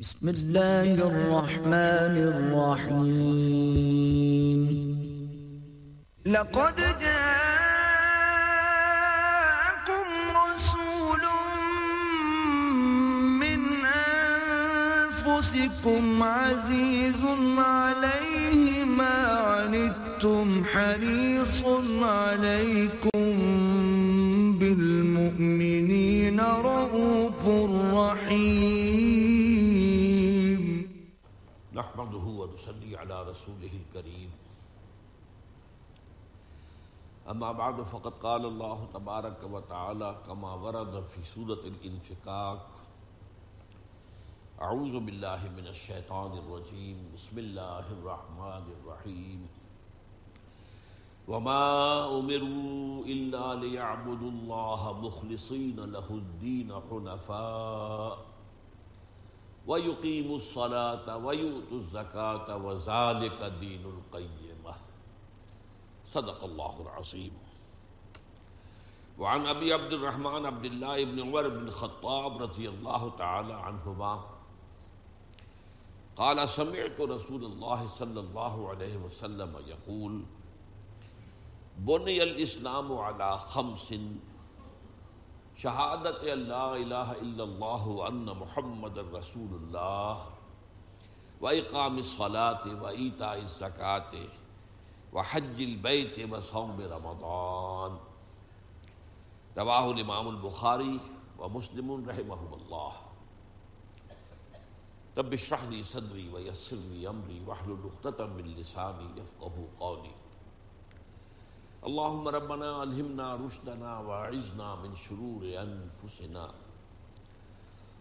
بسم الله الرحمن الرحيم. لقد جاءكم رسول من أنفسكم عزيز عليه ما عنتم حريص عليكم بالمؤمنين رؤوف رحيم. نحمده ونصلي على رسوله الكريم. اما بعد، فقد قال الله تبارك وتعالى كما ورد في سورة الانفقاق اعوذ بالله من الشيطان الرجيم، بسم الله الرحمن الرحيم. وما امروا الا ليعبدوا الله مخلصين له الدين حنفاء. وَيُقِيمُ الصَّلَاةَ وَيُؤْتُ الزَّكَاةَ وَذَلِكَ دِينُ الْقَيِّمَةِ. صدق اللہ العظیم. وعن ابی عبد الرحمن عبد اللہ ابن عمر بن الخطاب رضی اللہ تعالی عنہما قال سمعت رسول اللہ صلی اللہ علیہ وسلم یقول، بنی الاسلام على خمس شہادت اللہ الہ الا اللہ ان محمد رسول اللہ و اقام الصلاة و ایتاء الزکاة و حج البیت و صوم رمضان رواہ الامام البخاری و مسلم رحمہم اللہ رب اشرح لی صدری و یسر لی امری واحلل عقدۃ من لسانی یفقهوا قولی اللهم ربنا الهمنا رشدنا واعذنا من شرور انفسنا.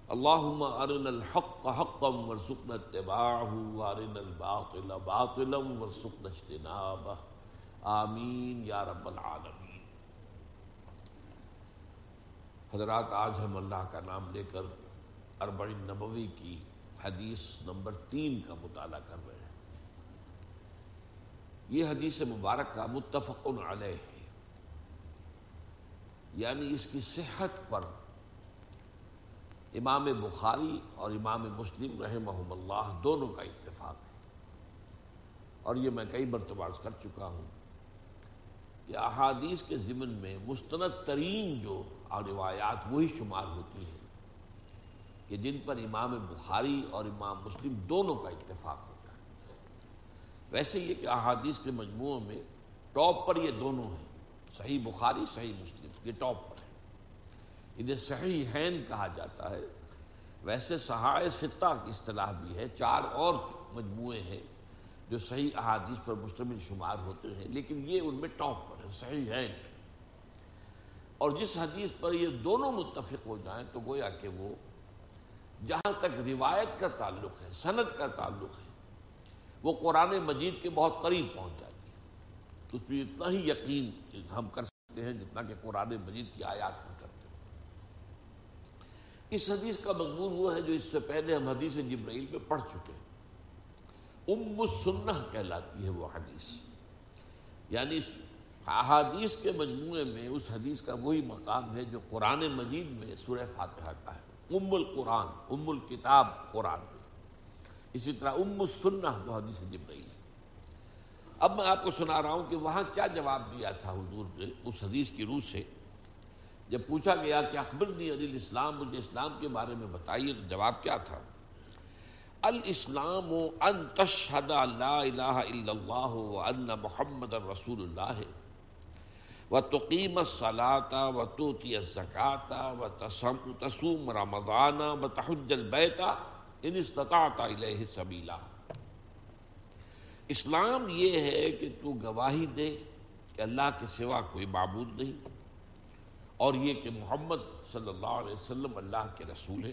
اللهم ارنا الحق حقا وارزقنا اتباعه وارنا الباطل باطلا وارزقنا اجتنابه. آمین یا رب العالمین. حضرات، آج ہم اللہ کا نام لے کر اربعین نبوی کی حدیث نمبر تین کا مطالعہ کر رہے ہیں۔ یہ حدیث مبارکہ متفق علیہ۔ ہے یعنی اس کی صحت پر۔ امام بخاری اور امام مسلم رحمہم اللہ دونوں کا اتفاق ہے۔ اور یہ میں کئی مرتبہ عرض کر چکا ہوں کہ احادیث کے ضمن میں مستند ترین جو روایات وہی شمار ہوتی ہیں کہ جن پر امام بخاری اور امام مسلم دونوں کا اتفاق ہے۔ ویسے یہ کہ احادیث کے مجموعوں میں ٹاپ پر یہ دونوں ہیں۔ صحیح بخاری، صحیح مسلم، یہ ٹاپ پر ہے انہیں صحیح ہین کہا جاتا ہے۔ ویسے صحائے ستہ کی اصطلاح بھی ہے۔ چار اور مجموعے ہیں جو صحیح احادیث پر مشتمل شمار ہوتے ہیں، لیکن یہ ان میں ٹاپ پر ہے صحیح ہین اور جس حدیث پر یہ دونوں متفق ہو جائیں تو گویا کہ وہ جہاں تک روایت کا تعلق ہے صنعت کا تعلق ہے وہ قرآن مجید کے بہت قریب پہنچ جاتی ہے۔ اس پہ اتنا ہی یقین ہم کر سکتے ہیں جتنا کہ قرآن مجید کی آیات پر کرتے ہیں۔ اس حدیث کا مضمون وہ ہے جو اس سے پہلے ہم حدیث جبرائیل میں پڑھ چکے ہیں۔ ام السنہ کہلاتی ہے وہ حدیث۔ یعنی احادیث کے مجموعے میں اس حدیث کا وہی مقام ہے جو قرآن مجید میں سورہ فاتحہ کا ہے۔ ام القرآن، ام الکتاب، قرآن۔ اسی طرح ام السنہ جو حدیث جبرائیل ہے اب میں آپ کو سنا رہا ہوں کہ وہاں کیا جواب دیا تھا حضور نے اس حدیث کی روح سے۔ جب پوچھا گیا کہ اکبر دی علی الاسلام، مجھے اسلام کے بارے میں بتائیے، تو جواب کیا تھا؟ الاسلام ان تشہد لا الہ الا اللہ وان محمد رسول اللہ۔ و تقیم الصلاة و توتی الزکاة و تصوم رمضان و تحج البیت۔ ان استطاعت الیہ سبیلا۔ اسلام یہ ہے کہ تو گواہی دے کہ اللہ کے سوا کوئی معبود نہیں اور یہ کہ محمد صلی اللہ علیہ وسلم اللہ کے رسول ہے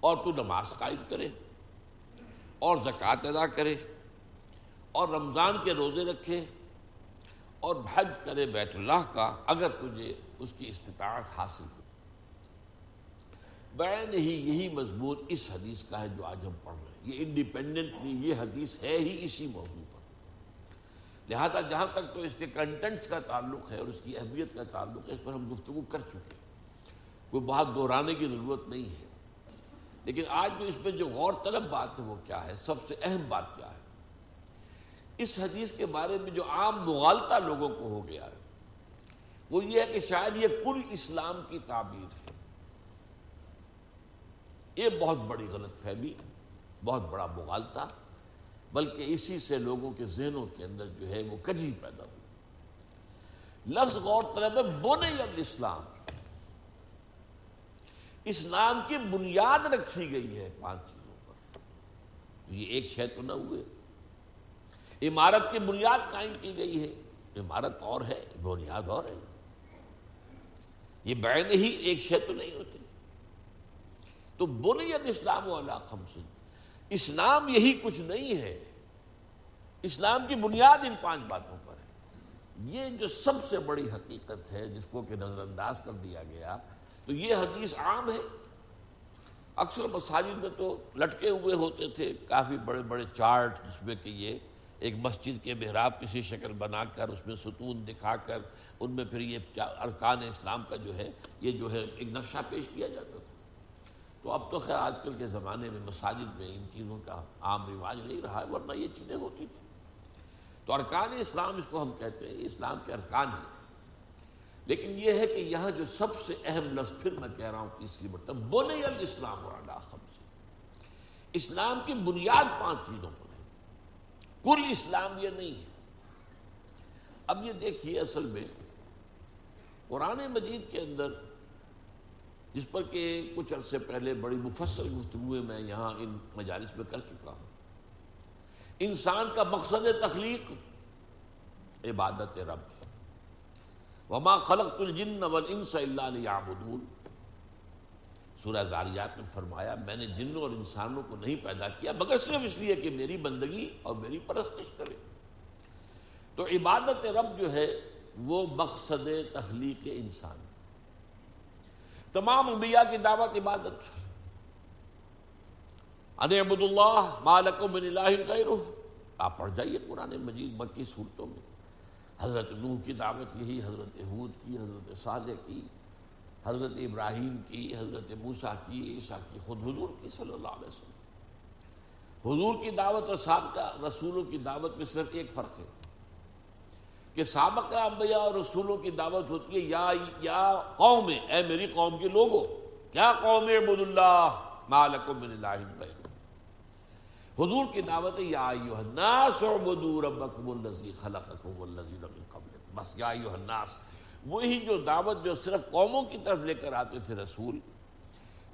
اور تو نماز قائم کرے اور زکوٰۃ ادا کرے اور رمضان کے روزے رکھے اور بھج کرے بیت اللہ کا اگر تجھے اس کی استطاعت حاصل ہو۔ بین ہی یہی مضمون اس حدیث کا ہے جو آج ہم پڑھ رہے ہیں۔ یہ انڈیپینڈنٹلی یہ حدیث ہے ہی اسی موضوع پر۔ لہذا جہاں تک تو اس کے کنٹینٹس کا تعلق ہے اور اس کی اہمیت کا تعلق ہے، اس پر ہم گفتگو کر چکے کوئی بہت دہرانے کی ضرورت نہیں ہے۔ لیکن آج جو اس میں جو غور طلب بات ہے، وہ کیا ہے؟ سب سے اہم بات کیا ہے؟ اس حدیث کے بارے میں جو عام مغالطہ لوگوں کو ہو گیا ہے، وہ یہ ہے کہ شاید یہ کل اسلام کی تعبیر ہے۔ یہ بہت بڑی غلط فہمی، بہت بڑا مغالطہ، بلکہ اسی سے لوگوں کے ذہنوں کے اندر جو ہے وہ کجی پیدا ہوئی۔ لفظ غور طلب ہے، بونے الاسلام اسلام؟ کی بنیاد رکھی گئی ہے پانچ چیزوں پر۔ یہ ایک شے تو نہ ہوئے۔ عمارت کی بنیاد قائم کی گئی ہے۔ عمارت اور ہے، بنیاد اور ہے۔ یہ بین ہی ایک شے تو نہیں ہوتے۔ تو بنیاد اسلام والا خمسن اسلام یہی کچھ نہیں ہے۔ اسلام کی بنیاد ان پانچ باتوں پر ہے۔ یہ جو سب سے بڑی حقیقت ہے جس کو کہ نظر انداز کر دیا گیا، تو یہ حدیث عام ہے۔ اکثر مساجد میں تو لٹکے ہوئے ہوتے تھے، کافی بڑے بڑے چارٹ جس میں کہ یہ ایک مسجد کے محراب کسی شکل بنا کر، اس میں ستون دکھا کر، ان میں پھر یہ ارکان اسلام کا جو ہے، یہ جو ہے ایک نقشہ پیش کیا جاتا تھا۔ تو اب تو خیر آج کل کے زمانے میں مساجد میں ان چیزوں کا عام رواج نہیں رہا ہے، ورنہ یہ چیزیں ہوتی تھیں۔ تو ارکان اسلام اس کو ہم کہتے ہیں، اسلام کے ارکان ہیں۔ لیکن یہ ہے کہ یہاں جو سب سے اہم لفظ پھر میں کہہ رہا ہوں تیسری مرتبہ بولے الاسلام اور اسلام کی بنیاد پانچ چیزوں پر ہے۔ کل اسلام یہ نہیں ہے۔ اب یہ دیکھیے اصل میں قرآن مجید کے اندر جس پر کہ کچھ عرصے پہلے بڑی مفصل گفتگو میں یہاں ان مجالس میں کر چکا ہوں۔ انسان کا مقصد تخلیق، عبادت رب۔ وما خلق الجن والانس الا ليعبدون۔ سورہ زاریات میں فرمایا، میں نے جنوں اور انسانوں کو نہیں پیدا کیا، مگر صرف اس لیے کہ میری بندگی اور میری پرستش کرے۔ تو عبادت رب جو ہے، وہ مقصد تخلیق انسان تمام انبیاء کی دعوت، عبادت۔ عبد اللہ مالک من الہ غیرہ۔ آپ پڑھ جائیے قرآن مجید، مکی صورتوں میں۔ حضرت نوح کی دعوت یہی، حضرت حود کی، حضرت صالح کی، حضرت ابراہیم کی، حضرت موسیٰ کی، عیسیٰ کی، خود حضور کی صلی اللہ علیہ وسلم۔ حضور کی دعوت اور سابقہ رسولوں کی دعوت میں صرف ایک فرق ہے۔ کہ سابقہ انبیاء اور رسولوں کی دعوت ہوتی ہے، یا یا قوم، اے میری قوم کے لوگوں کیا قوم عبد اللہ مالکم من اللہ حضور کی دعوت ہے، یا ایوہ الناس عبدو ربکم اللذی خلقکم واللذی من قبلکم۔ بس، یا ایوہ الناس، وہی جو دعوت جو صرف قوموں کی طرف لے کر آتے تھے رسول،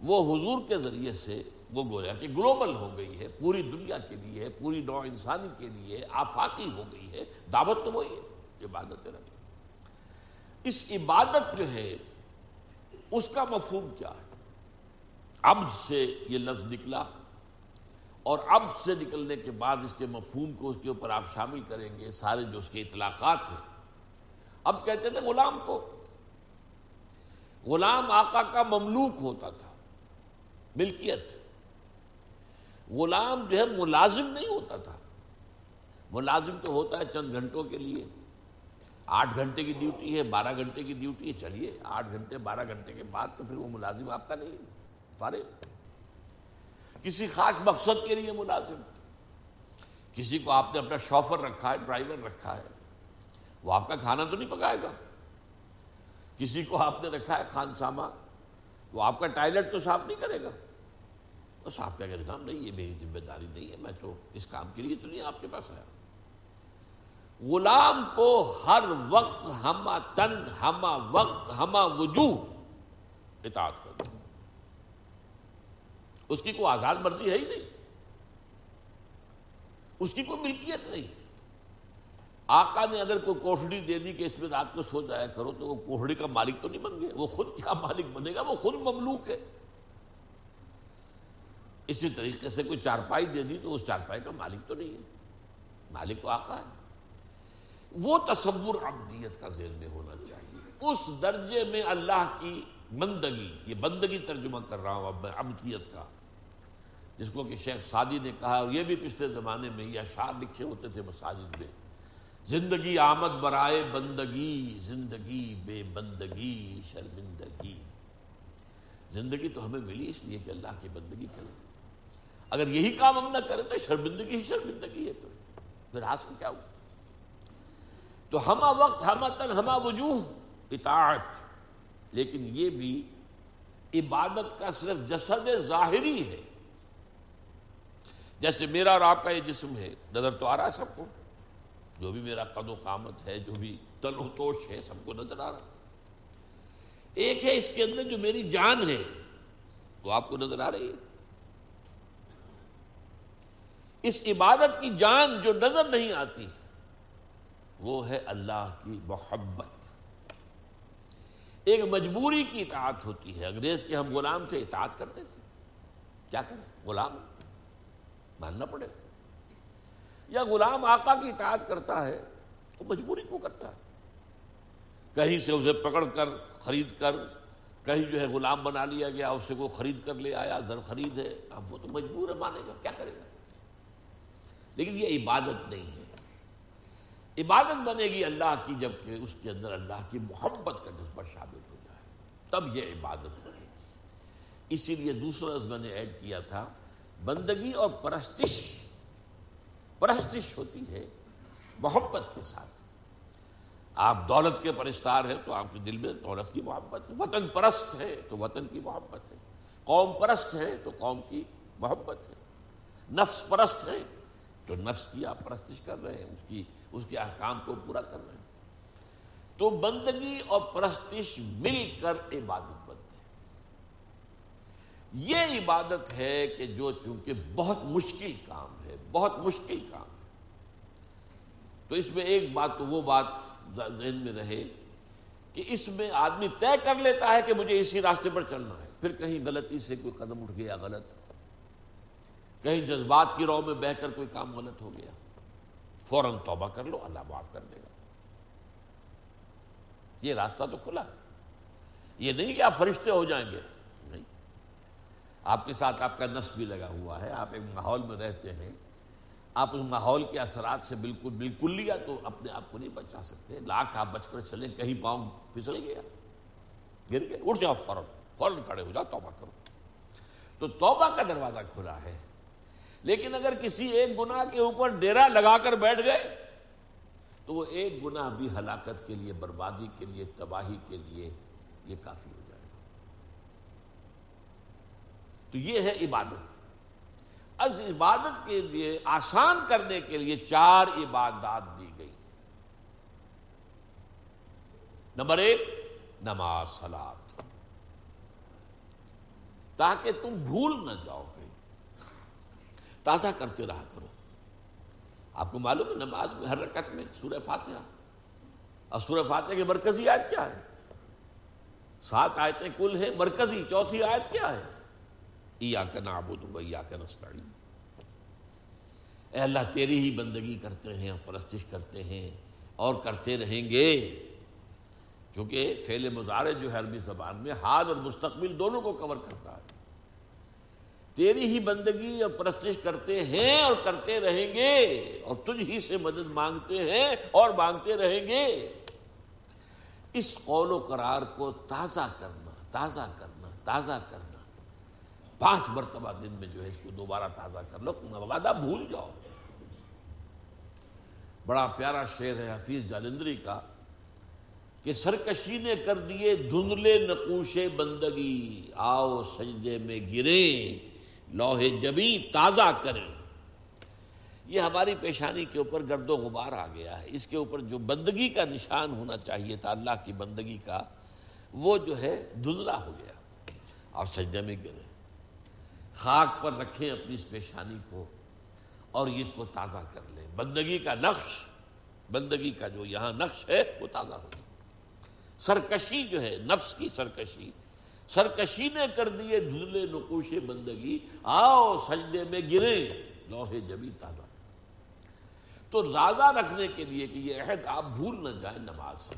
وہ حضور کے ذریعے سے وہ گویا کہ گلوبل ہو گئی ہے، پوری دنیا کے لیے پوری نوع انسانی کے لیے آفاقی ہو گئی ہے۔ دعوت تو وہی ہے۔ عبادت رب اس عبادت جو ہے، اس کا مفہوم کیا ہے؟ عبد سے یہ لفظ نکلا اور اب سے نکلنے کے بعد اس کے مفہوم کو اس کے اوپر آپ شامل کریں گے، سارے جو اس کے اطلاقات ہیں۔ اب کہتے تھے غلام کو غلام آقا کا مملوک ہوتا تھا، ملکیت۔ غلام جو ہے، ملازم نہیں ہوتا تھا۔ ملازم تو ہوتا ہے چند گھنٹوں کے لیے۔ آٹھ گھنٹے کی ڈیوٹی ہے، بارہ گھنٹے کی ڈیوٹی ہے، چلیے، آٹھ گھنٹے، بارہ گھنٹے کے بعد تو پھر وہ ملازم آپ کا نہیں، فارغ۔ کسی خاص مقصد کے لیے ملازم۔ کسی کو آپ نے اپنا شوفر رکھا ہے، ڈرائیور رکھا ہے، وہ آپ کا کھانا تو نہیں پکائے گا۔ کسی کو آپ نے رکھا ہے خان ساما، وہ آپ کا ٹائلٹ تو صاف نہیں کرے گا۔ تو صاف کہہ کے کام نہیں یہ میری ذمہ داری نہیں ہے، میں تو اس کام کے لیے تو نہیں آپ کے پاس آیا۔ غلام کو ہر وقت ہما تن، ہما وقت، ہما وجوہ اطاعت کر دو اس کی کوئی آزاد مرضی ہے ہی نہیں۔ اس کی کوئی ملکیت نہیں۔ آقا نے اگر کوئی کوٹڑی دے دی کہ اس میں رات کو سو جایا کرو تو وہ کوٹڑی کا مالک تو نہیں بن گیا۔ وہ خود کیا مالک بنے گا؟ وہ خود مملوک ہے۔ اسی طریقے سے کوئی چارپائی دے دی تو اس چارپائی کا مالک تو نہیں ہے۔ مالک تو آقا ہے۔ وہ تصور عبدیت کا ذہن میں ہونا چاہیے۔ اس درجے میں اللہ کی بندگی، یہ بندگی ترجمہ کر رہا ہوں اب میں، عبدیت کا۔ جس کو کہ شیخ سادی نے کہا، اور یہ بھی پچھلے زمانے میں یہ اشعار لکھے ہوتے تھے مساجد میں۔ زندگی آمد برائے بندگی، زندگی بے بندگی، شرمندگی۔ زندگی تو ہمیں ملی اس لیے کہ اللہ کی بندگی کریں۔ اگر یہی کام ہم نہ کریں تو شرمندگی ہی شرمندگی ہے۔ تو پھر حاصل کیا ہو تو ہما وقت، ہما تن، ہما وجوہ اطاعت۔ لیکن یہ بھی عبادت کا صرف جسد ظاہری ہے۔ جیسے میرا اور آپ کا یہ جسم ہے، نظر تو آ رہا ہے سب کو۔ جو بھی میرا قد و قامت ہے، جو بھی تل و توش ہے، سب کو نظر آ رہا ایک ہے اس کے اندر جو میری جان ہے، وہ آپ کو نظر آ رہی ہے۔ اس عبادت کی جان جو نظر نہیں آتی وہ ہے اللہ کی محبت۔ ایک مجبوری کی اطاعت ہوتی ہے، انگریز کے ہم غلام تھے، اطاعت کرتے تھے۔ کیا کریں؟ غلام؟ ماننا پڑے۔ گا یا غلام آقا کی اطاعت کرتا ہے تو مجبوری کو کرتا ہے۔ کہیں سے اسے پکڑ کر، خرید کر، کہیں جو ہے غلام بنا لیا گیا، اس سے خرید کر لے آیا، زر خرید ہے۔ اب وہ تو مجبور ہے، مانے گا، کیا کرے گا؟ لیکن یہ عبادت نہیں ہے۔ عبادت بنے گی اللہ کی، جبکہ اس کے اندر اللہ کی محبت کا جذبہ شامل ہو جائے۔ تب یہ عبادت بنے گی۔ اسی لیے دوسرا میں نے ایڈ کیا تھا، بندگی اور پرستش پرستش ہوتی ہے محبت کے ساتھ۔ آپ دولت کے پرستار ہیں تو آپ کے دل میں دولت کی محبت ہے۔ وطن پرست ہے تو وطن کی محبت ہے۔ قوم پرست ہے تو قوم کی محبت ہے۔ نفس پرست ہے تو نفس کی آپ پرستش کر رہے ہیں۔ اس کی اس کے احکام کو پورا کر رہے ہیں۔ تو بندگی اور پرستش مل کر عبادت بنتے ہیں یہ عبادت ہے کہ جو چونکہ بہت مشکل کام ہے، بہت مشکل کام ہے۔ تو اس میں ایک بات تو وہ بات ذہن میں رہے کہ اس میں آدمی طے کر لیتا ہے کہ مجھے اسی راستے پر چلنا ہے۔ پھر کہیں غلطی سے کوئی قدم اٹھ گیا غلط۔ کہیں جذبات کی رو میں بہ کر کوئی کام غلط ہو گیا۔ فوراً توبہ کر لو، اللہ معاف کر دے گا۔ یہ راستہ تو کھلا۔ یہ نہیں کہ آپ فرشتے ہو جائیں گے۔ نہیں۔ آپ کے ساتھ آپ کا نس بھی لگا ہوا ہے۔ آپ ایک ماحول میں رہتے ہیں۔ آپ اس ماحول کے اثرات سے بالکل بالکل لیا تو اپنے آپ کو نہیں بچا سکتے۔ لاکھ آپ بچ کر چلیں، کہیں پاؤں پھسل گیا گر گئے، اٹھ جاؤ فوراً فوراً کھڑے ہو جاؤ، توبہ کرو۔ تو توبہ کا دروازہ کھلا ہے۔ لیکن اگر کسی ایک گناہ کے اوپر ڈیرا لگا کر بیٹھ گئے، تو وہ ایک گناہ بھی ہلاکت کے لیے، بربادی کے لیے، تباہی کے لیے یہ کافی ہو جائے گا۔ تو یہ ہے عبادت۔ از عبادت کے لیے، آسان کرنے کے لیے چار عبادات دی گئی۔ نمبر ایک، نماز سلاد تاکہ تم بھول نہ جاؤ۔ تازہ کرتے رہا کرو۔ آپ کو معلوم ہے نماز میں ہر رکعت میں سورہ فاتحہ۔ اور سورہ فاتحہ کی مرکزی آیت کیا ہے؟ سات آیتیں کل ہے مرکزی، چوتھی آیت کیا ہے؟ اے اللہ، تیری ہی بندگی کرتے ہیں اور پرستش کرتے ہیں، اور کرتے رہیں گے۔ کیونکہ فعل مظاہرے جو ہے عربی زبان میں حال اور مستقبل دونوں کو کور کرتا ہے۔ تیری ہی بندگی اور پرستش کرتے ہیں اور کرتے رہیں گے اور تجھ ہی سے مدد مانگتے ہیں اور مانگتے رہیں گے۔ اس قول و قرار کو تازہ کرنا تازہ کرنا تازہ کرنا۔ پانچ مرتبہ دن میں جو ہے اس کو دوبارہ تازہ کر لو وعدہ بھول جاؤ۔ بڑا پیارا شعر ہے حفیظ جالندری کا کہ سرکشی نے کر دیے دھندلے نقوش بندگی، آؤ سجدے میں گرے لوہے جبی تازہ کریں۔ یہ ہماری پیشانی کے اوپر گرد و غبار آ گیا ہے۔ اس کے اوپر جو بندگی کا نشان ہونا چاہیے تھا، اللہ کی بندگی کا، وہ جو ہے دھندلا ہو گیا اور سجدے میں گرے۔ خاک پر رکھیں اپنی اس پیشانی کو اور یہ کو تازہ کر لیں۔ بندگی کا نقش، بندگی کا جو یہاں نقش ہے، وہ تازہ ہو سرکشی جو ہے، نفس کی سرکشی سرکشی نے کر دیے دھلے نقوش بندگی۔ آؤ، سجدے میں گرے لوہے جبی تازہ۔ تو زیادہ رکھنے کے لیے کہ یہ عہد آپ بھول نہ جائیں نماز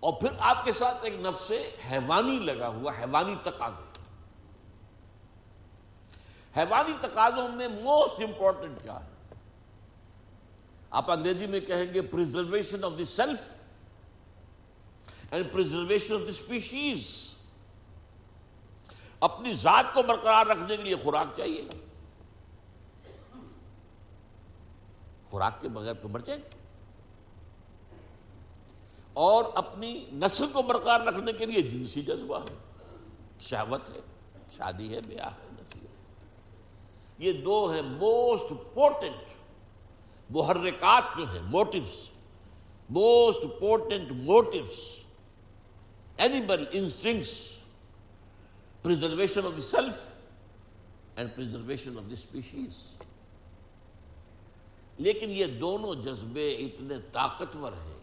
اور پھر آپ کے ساتھ ایک نفس حیوانی لگا ہوا، حیوانی تقاضے۔ حیوانی تقاضوں میں موسٹ امپورٹنٹ کیا ہے؟ آپ انگریزی میں کہیں گے preservation of the self and preservation of the species اپنی ذات کو برقرار رکھنے کے لیے خوراک چاہیے۔ خوراک کے بغیر تو مر جائیں اور اپنی نسل کو برقرار رکھنے کے لیے جنسی جذبہ ہے۔ شہوت ہے، شادی ہے، بیاہ ہے نسل یہ دو ہیں موسٹ پورٹنٹ محرکات جو ہیں motives most important motives animal instincts preservation of the self and preservation of the species لیکن یہ دونوں جذبے اتنے طاقتور ہیں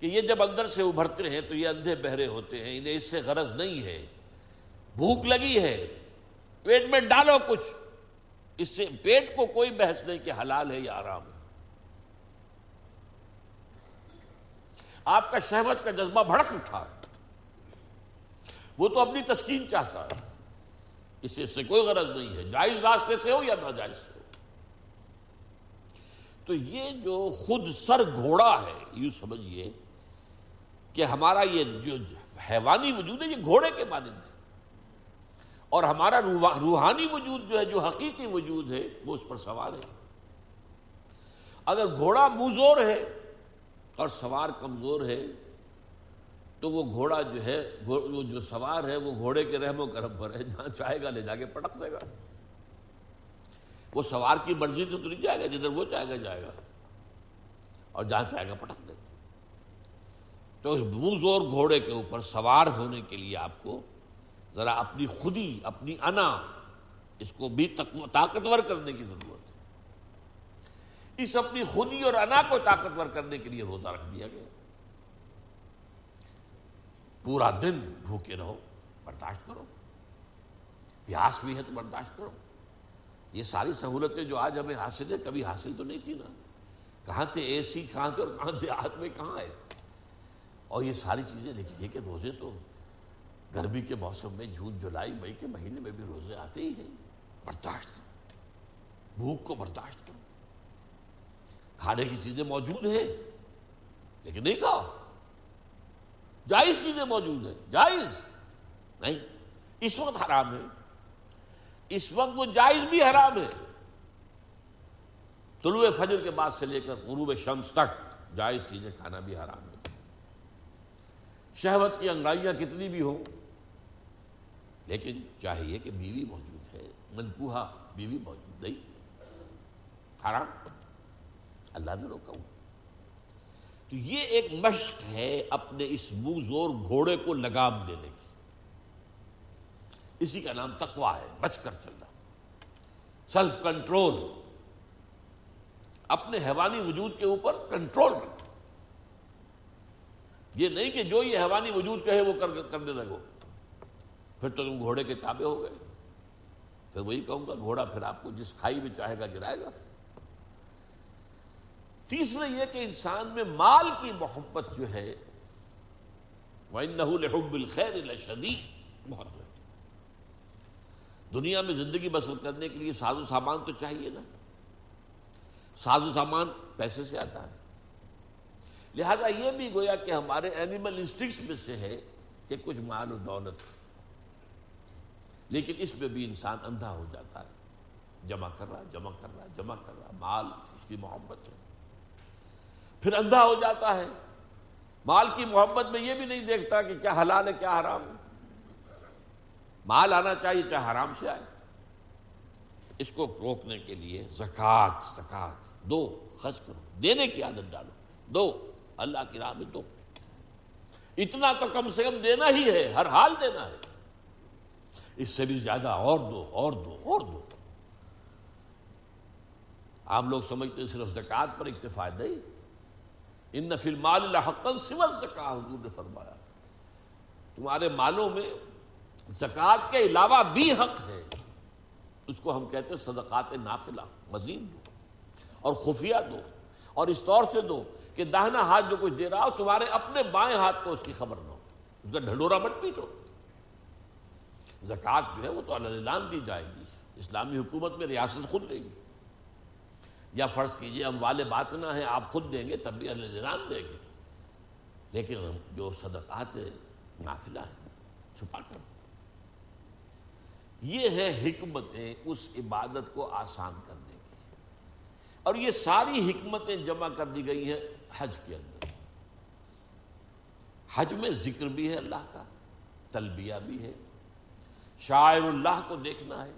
کہ یہ جب اندر سے ابھرتے ہیں تو یہ اندھے بہرے ہوتے ہیں، انہیں اس سے غرض نہیں ہے۔ بھوک لگی ہے، پیٹ میں ڈالو کچھ۔ اس سے پیٹ کو کوئی بحث نہیں کہ حلال ہے یا آرام ہے آپ کا شہوت کا جذبہ بھڑک اٹھا ہے۔ وہ تو اپنی تسکین چاہتا ہے۔ اس سے کوئی غرض نہیں ہے۔ جائز راستے سے ہو یا ناجائز سے ہو۔ تو یہ جو خود سر گھوڑا ہے، یوں سمجھیے کہ ہمارا یہ جو حیوانی وجود ہے، یہ گھوڑے کے مانند ہے۔ اور ہمارا روحانی وجود جو ہے، جو حقیقی وجود ہے، وہ اس پر سوار ہے۔ اگر گھوڑا موزور ہے اور سوار کمزور ہے، تو وہ گھوڑا جو ہے، وہ جو سوار ہے، وہ گھوڑے کے رحم و کرم پر ہے، جہاں چاہے گا لے جا کے پٹک دے گا۔ وہ سوار کی مرضی سے تو نہیں جائے گا، جدھر وہ چاہے گا، جائے گا۔ اور جہاں چاہے گا، پٹک دے گا۔ تو اس بوز اور گھوڑے کے اوپر سوار ہونے کے لیے آپ کو ذرا اپنی خودی، اپنی انا، اس کو بھی طاقتور کرنے کی ضرورت ہے۔ اس اپنی خودی اور انا کو طاقتور کرنے کے لیے روزہ رکھ دیا گیا۔ پورا دن بھوکے رہو، برداشت کرو۔ پیاس بھی ہے تو برداشت کرو۔ یہ ساری سہولتیں جو آج ہمیں حاصل ہے کبھی حاصل تو نہیں تھی نا۔ کہاں تھے اے سی، کہاں تھے اور کہاں دیہات میں، کہاں آئے؟ اور یہ ساری چیزیں دیکھیے کہ روزے تو گرمی کے موسم میں، جون، جولائی، مئی کے مہینے میں بھی روزے آتے ہی ہیں۔ برداشت کرو۔ بھوک کو برداشت کرو۔ کھانے کی چیزیں موجود ہیں۔ لیکن نہیں کہو جائز چیزیں موجود ہیں۔ جائز۔ نہیں۔ اس وقت حرام ہے۔ اس وقت وہ جائز بھی حرام ہے۔ طلوع فجر کے بعد سے لے کر غروب شمس تک جائز چیزیں کھانا بھی حرام ہے۔ شہوت کی انگائیاں کتنی بھی ہوں، لیکن چاہیے کہ بیوی موجود ہے۔ منکوہا بیوی موجود نہیں۔ حرام۔ اللہ نے روکا ہوں تو یہ ایک مشق ہے اپنے اس موزور گھوڑے کو لگام دینے کی۔ اسی کا نام تقوا ہے بچ کر چلنا۔ سیلف کنٹرول اپنے حیوانی وجود کے اوپر کنٹرول۔ رکھنا یہ نہیں کہ جو یہ حیوانی وجود کہے وہ کرنے لگو۔ پھر تو تم گھوڑے کے تابع ہو گئے۔ پھر وہی کہوں گا، گھوڑا پھر آپ کو جس کھائی میں چاہے گا گرائے گا۔ تیسرا یہ کہ انسان میں مال کی محبت جو ہے، وَإِنَّهُ لِحُبِّ الْخَيْرِ لَشَدِيدٌ۔ بہت دنیا میں زندگی بسر کرنے کے لیے ساز و سامان تو چاہیے نا۔ ساز و سامان پیسے سے آتا ہے۔ لہذا یہ بھی گویا کہ ہمارے اینیمل انسٹنکٹس میں سے ہے کہ کچھ مال و دولت۔ لیکن اس میں بھی انسان اندھا ہو جاتا ہے۔ جمع کر رہا، جمع کر رہا، جمع کر رہا۔ مال، اس کی محبت ہے۔ پھر اندھا ہو جاتا ہے۔ مال کی محبت میں یہ بھی نہیں دیکھتا کہ کیا حلال ہے، کیا حرام۔ ہے مال آنا چاہیے چاہے حرام سے آئے۔ اس کو روکنے کے لیے زکات زکات دو، خرچ کرو۔ دینے کی عادت ڈالو۔ دو، اللہ کی راہ میں دو۔ اتنا تو کم سے کم دینا ہی ہے، ہر حال دینا ہے۔ اس سے بھی زیادہ اور دو اور دو اور دو۔ عام لوگ سمجھتے ہیں صرف زکات پر اکتفا نہیں۔ ان نفل مال حقن سمت زکا حضور نے فرمایا۔ تمہارے مالوں میں زکوٰۃ کے علاوہ بھی حق ہے۔ اس کو ہم کہتے ہیں صدقات نافلہ، مزید دو۔ اور خفیہ دو۔ اور اس طور سے دو کہ داہنا ہاتھ جو کچھ دے رہا ہو، تمہارے اپنے بائیں ہاتھ کو اس کی خبر نہ ہو۔ اس کا ڈھنڈورا مت پیٹو۔ زکوٰۃ جو ہے وہ تو اعلان دی جائے گی۔ اسلامی حکومت میں ریاست خود دے گی۔ یا فرض کیجیے ہم والے بات نہ ہیں، آپ خود دیں گے تب بھی اللہ اعلان دیں گے۔ لیکن جو صدقات نافلہ ہیں چھپا کر یہ ہے حکمتیں اس عبادت کو آسان کرنے کی۔ اور یہ ساری حکمتیں جمع کر دی گئی ہیں حج کے اندر۔ حج میں ذکر بھی ہے اللہ کا، تلبیہ بھی ہے۔ شاعر اللہ کو دیکھنا ہے۔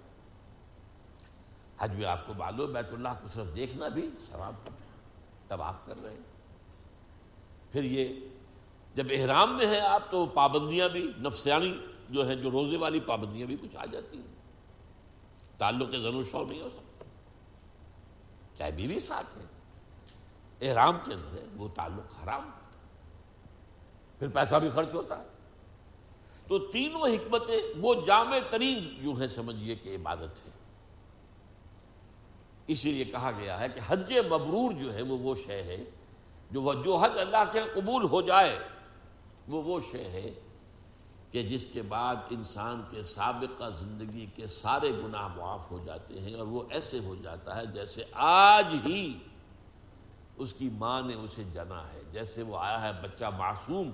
حج میں آپ کو معلوم بیت اللہ کو صرف دیکھنا بھی ثواب طواف کر رہے ہیں۔ پھر یہ جب احرام میں ہے آپ تو پابندیاں بھی، نفسیانی جو ہے جو روزے والی پابندیاں بھی کچھ آ جاتی ہیں۔ تعلق ضرور شو نہیں ہو سکتا۔ چاہے بیوی ساتھ ہے، احرام کے اندر ہے، وہ تعلق حرام۔ پھر پیسہ بھی خرچ ہوتا ہے۔ تو تینوں حکمتیں وہ جامع ترین جو ہے سمجھیے کہ عبادت ہے اسی لیے کہا گیا ہے کہ حج مبرور جو ہے وہ وہ شے ہے جو جو حج اللہ کے قبول ہو جائے، وہ وہ شے ہے کہ جس کے بعد انسان کے سابقہ زندگی کے سارے گناہ معاف ہو جاتے ہیں اور وہ ایسے ہو جاتا ہے جیسے آج ہی اس کی ماں نے اسے جنا ہے، جیسے وہ آیا ہے بچہ معصوم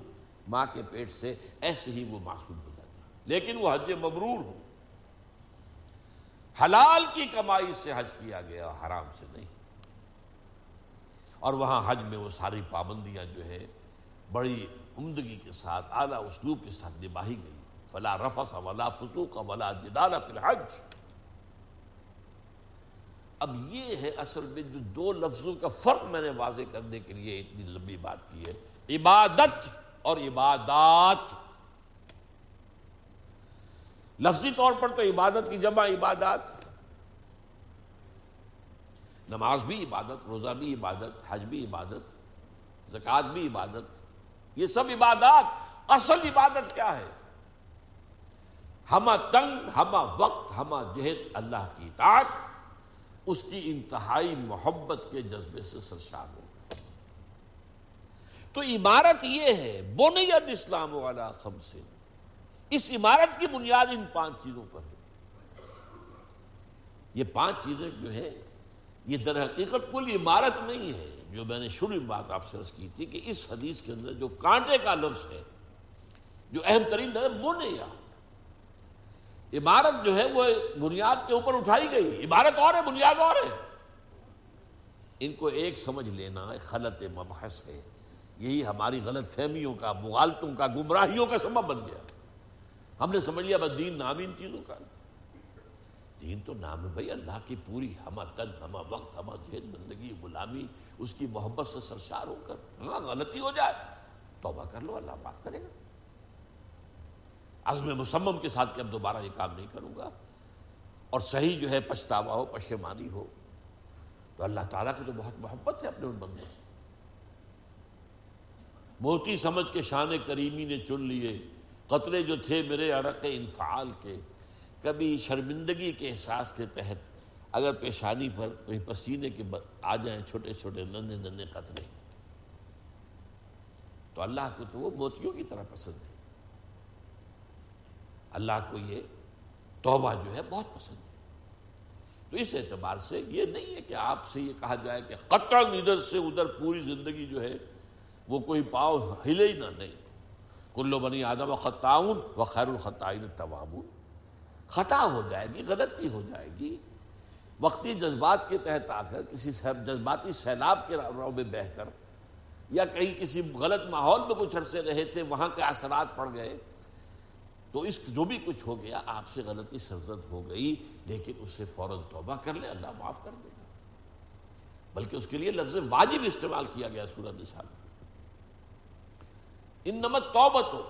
ماں کے پیٹ سے، ایسے ہی وہ معصوم ہو جاتا ہے۔ لیکن وہ حج مبرور ہو۔ حلال کی کمائی سے حج کیا گیا، حرام سے نہیں۔ اور وہاں حج میں وہ ساری پابندیاں جو ہے بڑی عمدگی کے ساتھ، اعلیٰ اسلوب کے ساتھ نباہی گئی۔ فلا رفس ولا فسوق ولا جدال فی الحج۔ اب یہ ہے اصل میں جو دو لفظوں کا فرق میں نے واضح کرنے کے لیے اتنی لمبی بات کی ہے۔ عبادت اور عبادات۔ لفظی طور پر تو عبادت کی جمع عبادات۔ نماز بھی عبادت، روزہ بھی عبادت، حج بھی عبادت، زکوٰۃ بھی عبادت، یہ سب عبادات۔ اصل عبادت کیا ہے؟ ہما تنگ ہما وقت ہما جہد، اللہ کی اطاعت، اس کی انتہائی محبت کے جذبے سے سرشار ہو۔ تو عمارت یہ ہے بونیت اسلام والا خم سے اس عمارت کی بنیاد ان پانچ چیزوں پر ہے۔ یہ پانچ چیزیں جو ہے یہ در حقیقت کوئی عمارت نہیں ہے، جو میں نے شروع بات آپ سے عرض کی تھی کہ اس حدیث کے اندر جو کانٹے کا لفظ ہے، جو اہم ترین ہے، وہ نہیں عمارت جو ہے، وہ بنیاد کے اوپر اٹھائی گئی۔ عمارت اور ہے، بنیاد اور ہے۔ ان کو ایک سمجھ لینا خلط مبحث ہے۔ یہی ہماری غلط فہمیوں کا، مغالطوں کا، گمراہیوں کا سبب بن گیا۔ ہم نے سمجھ لیا بس دین نام ان چیزوں کا دین تو نام ہے بھائی، اللہ کی پوری ہما تن ہما وقت ہما جہد، بندگی، غلامی، اس کی محبت سے سرشار ہو کر ہاں غلطی ہو جائے۔ توبہ کر لو، اللہ معاف کرے گا۔ عزم مسمم کے ساتھ کہ اب دوبارہ یہ کام نہیں کروں گا۔ اور صحیح جو ہے پچھتاوا ہو، پشیمانی ہو، تو اللہ تعالیٰ کی تو بہت محبت ہے اپنے ان بندوں سے۔ موتی سمجھ کے شان کریمی نے چن لیے۔ قطرے جو تھے میرے عرق انفعال کے، کبھی شرمندگی کے احساس کے تحت اگر پیشانی پر کہیں پسینے کے آ جائیں چھوٹے چھوٹے ننے ننے قطرے۔ تو اللہ کو تو وہ موتیوں کی طرح پسند ہے۔ اللہ کو یہ توبہ جو ہے بہت پسند ہے۔ تو اس اعتبار سے یہ نہیں ہے کہ آپ سے یہ کہا جائے کہ قطع ادھر سے ادھر پوری زندگی جو ہے وہ کوئی پاؤ ہلے ہی نہ، نہیں۔ کلو بنی آدم و خطاؤن و خیر الخطائن توابون خطا ہو جائے گی، غلطی ہو جائے گی۔ وقتی جذبات کے تحت آ کر کسی جذباتی سیلاب کے رو میں بہ کر یا کہیں کسی غلط ماحول میں کچھ عرصے رہے تھے، وہاں کے اثرات پڑ گئے، تو اس جو بھی کچھ ہو گیا، آپ سے غلطی سرزد ہو گئی، لیکن اس سے فوراً توبہ کر لے، اللہ معاف کر دے گا۔ بلکہ اس کے لیے لفظ واجب استعمال کیا گیا سورت نسال ان نمت توبت ہو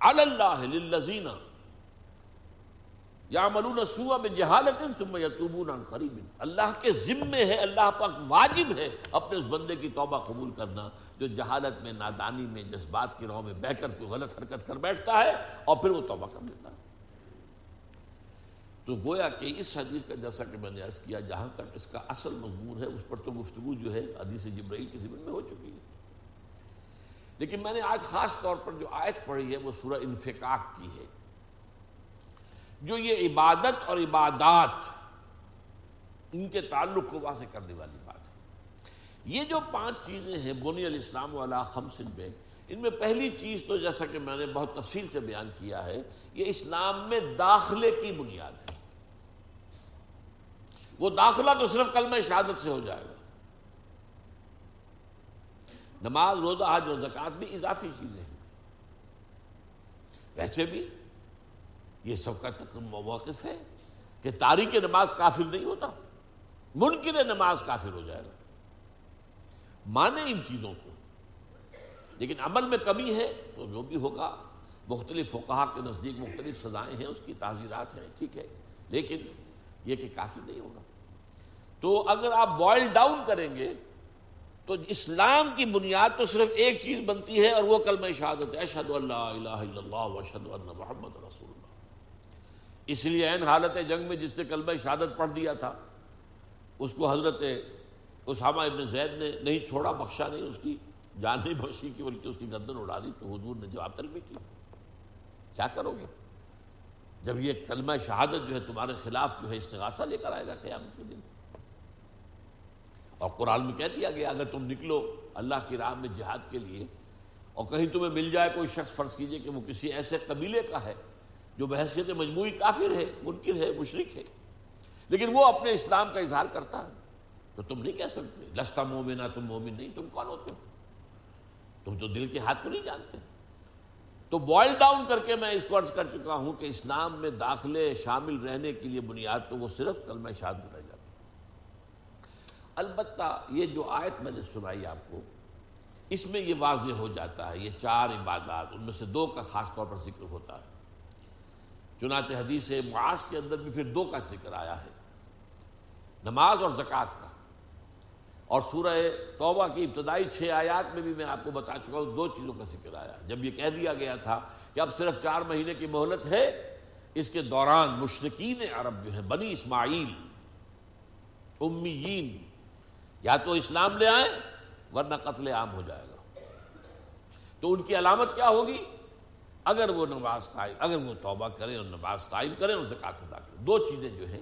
اللہ للذین یا ملون سوا میں جہالت قریب اللہ کے ذمے ہے، اللہ پاک واجب ہے اپنے اس بندے کی توبہ قبول کرنا جو جہالت میں، نادانی میں، جذبات کی راہ میں بہ کر کوئی غلط حرکت کر بیٹھتا ہے اور پھر وہ توبہ کر لیتا ہے۔ تو گویا کہ اس حدیث کا جیسا کہ میں نے عرض کیا، جہاں تک اس کا اصل مضمون ہے، اس پر تو گفتگو جو ہے، حدیث جبرائیل کی زمین میں ہو چکی ہے۔ لیکن میں نے آج خاص طور پر جو آیت پڑھی ہے وہ سورہ انفقاق کی ہے۔ جو یہ عبادت اور عبادات ان کے تعلق کو واضح کرنے والی بات ہے۔ یہ جو پانچ چیزیں ہیں بنی الاسلام والا خمسن میں ان میں پہلی چیز تو جیسا کہ میں نے بہت تفصیل سے بیان کیا ہے، یہ اسلام میں داخلے کی بنیاد ہے۔ وہ داخلہ تو صرف کلمہ شہادت سے ہو جائے گا۔ نماز، روزہ، حج اور زکات بھی اضافی چیزیں ہیں۔ ویسے بھی یہ سب کا موقف ہے کہ تاریخ نماز کافر نہیں ہوتا، منکر نماز کافر ہو جائے گا۔ مانے ان چیزوں کو۔ لیکن عمل میں کمی ہے تو جو بھی ہوگا، مختلف فقہ کے نزدیک مختلف سزائیں ہیں، اس کی تعزیرات ہیں، ٹھیک ہے۔ لیکن یہ کہ کافی نہیں ہوگا۔ تو اگر آپ بوائل ڈاؤن کریں گے تو اسلام کی بنیاد تو صرف ایک چیز بنتی ہے اور وہ کلمہ شہادت ہے اشہد اللہ الہ الا اللہ و اشہد اللہ محمد رسول اللہ۔ اس لیے عین حالت جنگ میں جس نے کلمہ شہادت پڑھ دیا تھا، اس کو حضرت اسامہ ابن زید نے نہیں چھوڑا، بخشا نہیں، اس کی جان نہیں بخشی کی بلکہ اس کی گردن اڑا دی تو حضور نے جواب تک بھی کی کیا کرو گے؟ جب یہ کلمہ شہادت جو ہے تمہارے خلاف جو ہے استغاثہ لے کر آئے گا قیامت کے دن۔ اور قرآن میں کہہ دیا گیا، اگر تم نکلو اللہ کی راہ میں جہاد کے لیے اور کہیں تمہیں مل جائے کوئی شخص، فرض کیجیے کہ وہ کسی ایسے قبیلے کا ہے جو بحثیت مجموعی کافر ہے، منکر ہے مشرق ہے، لیکن وہ اپنے اسلام کا اظہار کرتا ہے، تو تم نہیں کہہ سکتے، لستا مومنا تم مومن نہیں، تم کون ہوتے ہو؟ تم تو دل کے ہاتھ کو نہیں جانتے۔ تو بوائل ڈاؤن کر کے میں اس کو عرض کر چکا ہوں کہ اسلام میں داخلے شامل رہنے کے لیے بنیاد تو وہ صرف کلمہ شہادت رہ البتہ یہ جو آیت میں نے سنائی آپ کو، اس میں یہ واضح ہو جاتا ہے، یہ چار عبادات، ان میں سے دو کا خاص طور پر ذکر ہوتا ہے۔ چنانچہ حدیث معاذ کے اندر بھی پھر دو کا ذکر آیا ہے۔ نماز اور زکوٰۃ کا۔ اور سورہ توبہ کی ابتدائی چھ آیات میں بھی میں آپ کو بتا چکا ہوں، دو چیزوں کا ذکر آیا۔ جب یہ کہہ دیا گیا تھا کہ اب صرف چار مہینے کی مہلت ہے، اس کے دوران مشرقین عرب جو ہیں، بنی اسماعیل، امیین یا تو اسلام لے آئیں ورنہ قتل عام ہو جائے گا۔ تو ان کی علامت کیا ہوگی؟ اگر وہ نماز قائم، اگر وہ توبہ کریں اور نماز قائم کریں اور زکات ادا کریں۔ دو چیزیں جو ہیں،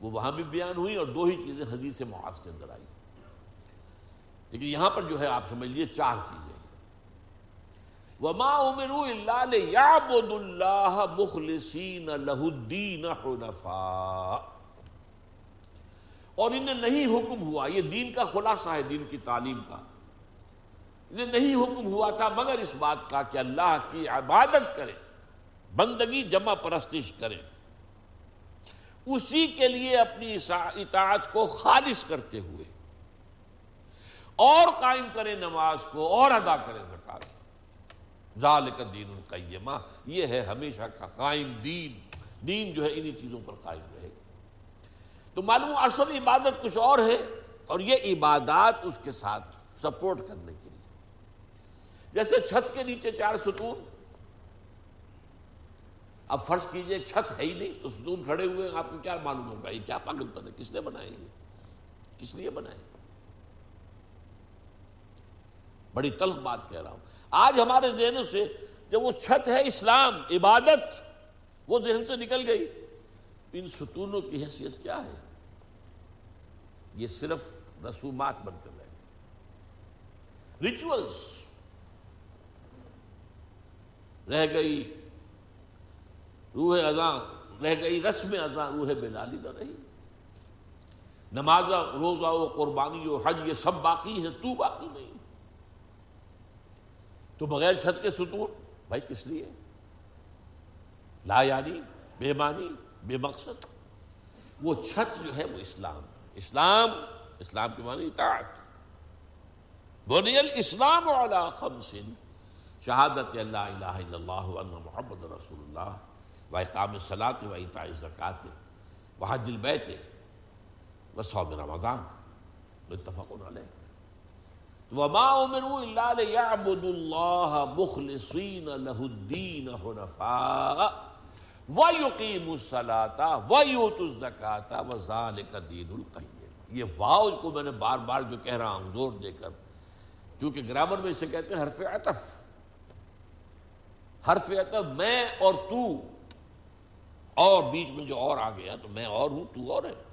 وہ وہاں بھی بیان ہوئی اور دو ہی چیزیں حدیث معاذ کے اندر آئی لیکن یہاں پر جو ہے، آپ سمجھ لیجیے چار چیزیں وما امروا الا ليعبدوا الله مخلصين له الدين حنفاء۔ اور انہیں نہیں حکم ہوا، یہ دین کا خلاصہ ہے، دین کی تعلیم کا۔ انہیں نہیں حکم ہوا تھا، مگر اس بات کا کہ اللہ کی عبادت کرے بندگی جمع پرستش کریں۔ اسی کے لیے اپنی اطاعت کو خالص کرتے ہوئے، اور قائم کریں نماز کو، اور ادا کریں زکات۔ ذالک دین القیمہ، یہ ہے ہمیشہ کا قائم دین۔ دین جو ہے انہی چیزوں پر قائم رہے گا۔ تو معلوم اصل عبادت کچھ اور ہے اور یہ عبادات اس کے ساتھ سپورٹ کرنے کے لیے۔ جیسے چھت کے نیچے چار ستون۔ اب فرض کیجیے چھت ہے ہی نہیں، تو ستون کھڑے ہوئے آپ کو کیا معلوم ہوگا؟ یہ کیا پاگل پن ہے کس نے بنائے یہ؟ کس لیے بنائے؟ بڑی تلخ بات کہہ رہا ہوں۔ آج ہمارے ذہن سے جب وہ چھت ہے اسلام، عبادت، وہ ذہن سے نکل گئی۔ ان ستونوں کی حیثیت کیا ہے؟ یہ صرف رسومات بن کر رہے ریچولس رہ گئی، روح ازاں رہ گئی رسم ازاں روح بلالی نہ رہی۔ نماز روزہ و قربانی و حج، یہ سب باقی ہے تو باقی نہیں۔ تو بغیر چھت کے ستون بھائی کس لیے؟ لا یعنی بے معنی، بے مقصد۔ وہ چھت جو ہے، وہ اسلام ہے۔ اسلام اسلام کے معنی اطاعت۔ بنی الاسلام علی خمس، شہادت اللہ الہ الا اللہ وان محمد رسول اللہ، و اقام الصلاۃ و ایتاء الزکات و حج البیت و صوم رمضان۔ متفق علیہ۔ وما امروا الا ليعبدوا الله مخلصين له الدين حنفاء۔ ويقيموا الصلاه ويؤتوا الزكاه وذلك دين القيم۔ یہ واو کو میں نے بار بار جو کہہ رہا ہوں، زور دے کر۔ چونکہ گرامر میں اسے کہتے ہیں حرف عطف۔ حرف عطف، میں اور تو۔ اور بیچ میں جو اور آ گیا، تو میں اور ہوں، تو اور ہے۔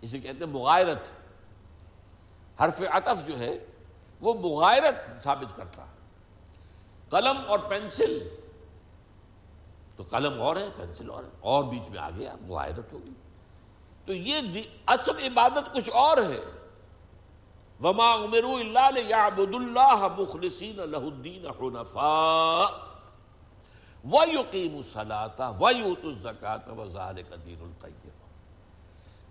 اسے کہتے ہیں مغائرت حرف عطف جو ہے، وہ مغائرت ثابت کرتا۔ ہے قلم اور پینسل۔ تو قلم اور ہے پینسل اور ہے، اور بیچ میں آ گیا معاہدت ہوگی۔ تو یہ اصل عبادت کچھ اور ہے۔ وما امرو اللہ یعبد اللہ مخلصین لہ الدین حنفاء ویقیم الصلاة ویوت الزکاة وذالک دین القیم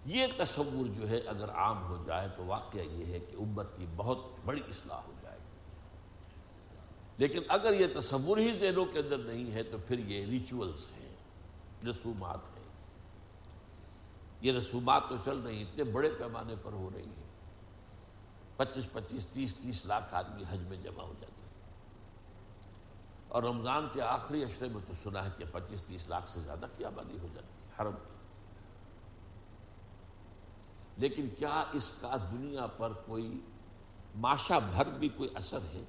یہ تصور جو ہے، اگر عام ہو جائے تو واقعہ یہ ہے کہ امت کی بہت بڑی اصلاح ہو جائے۔ لیکن اگر یہ تصور ہی ذہنوں کے اندر نہیں ہے تو پھر یہ ریچولز ہیں، رسومات ہیں۔ یہ رسومات تو چل رہی اتنے بڑے پیمانے پر ہو رہی ہیں۔ پچیس پچیس، تیس تیس لاکھ آدمی حج میں جمع ہو جاتے ہیں۔ اور رمضان کے آخری اشرے میں تو سنا ہے کہ پچیس، تیس لاکھ سے زیادہ کی آبادی ہو جاتی ہے، حرم کی۔ لیکن کیا اس کا دنیا پر کوئی ماشا بھر بھی کوئی اثر ہے؟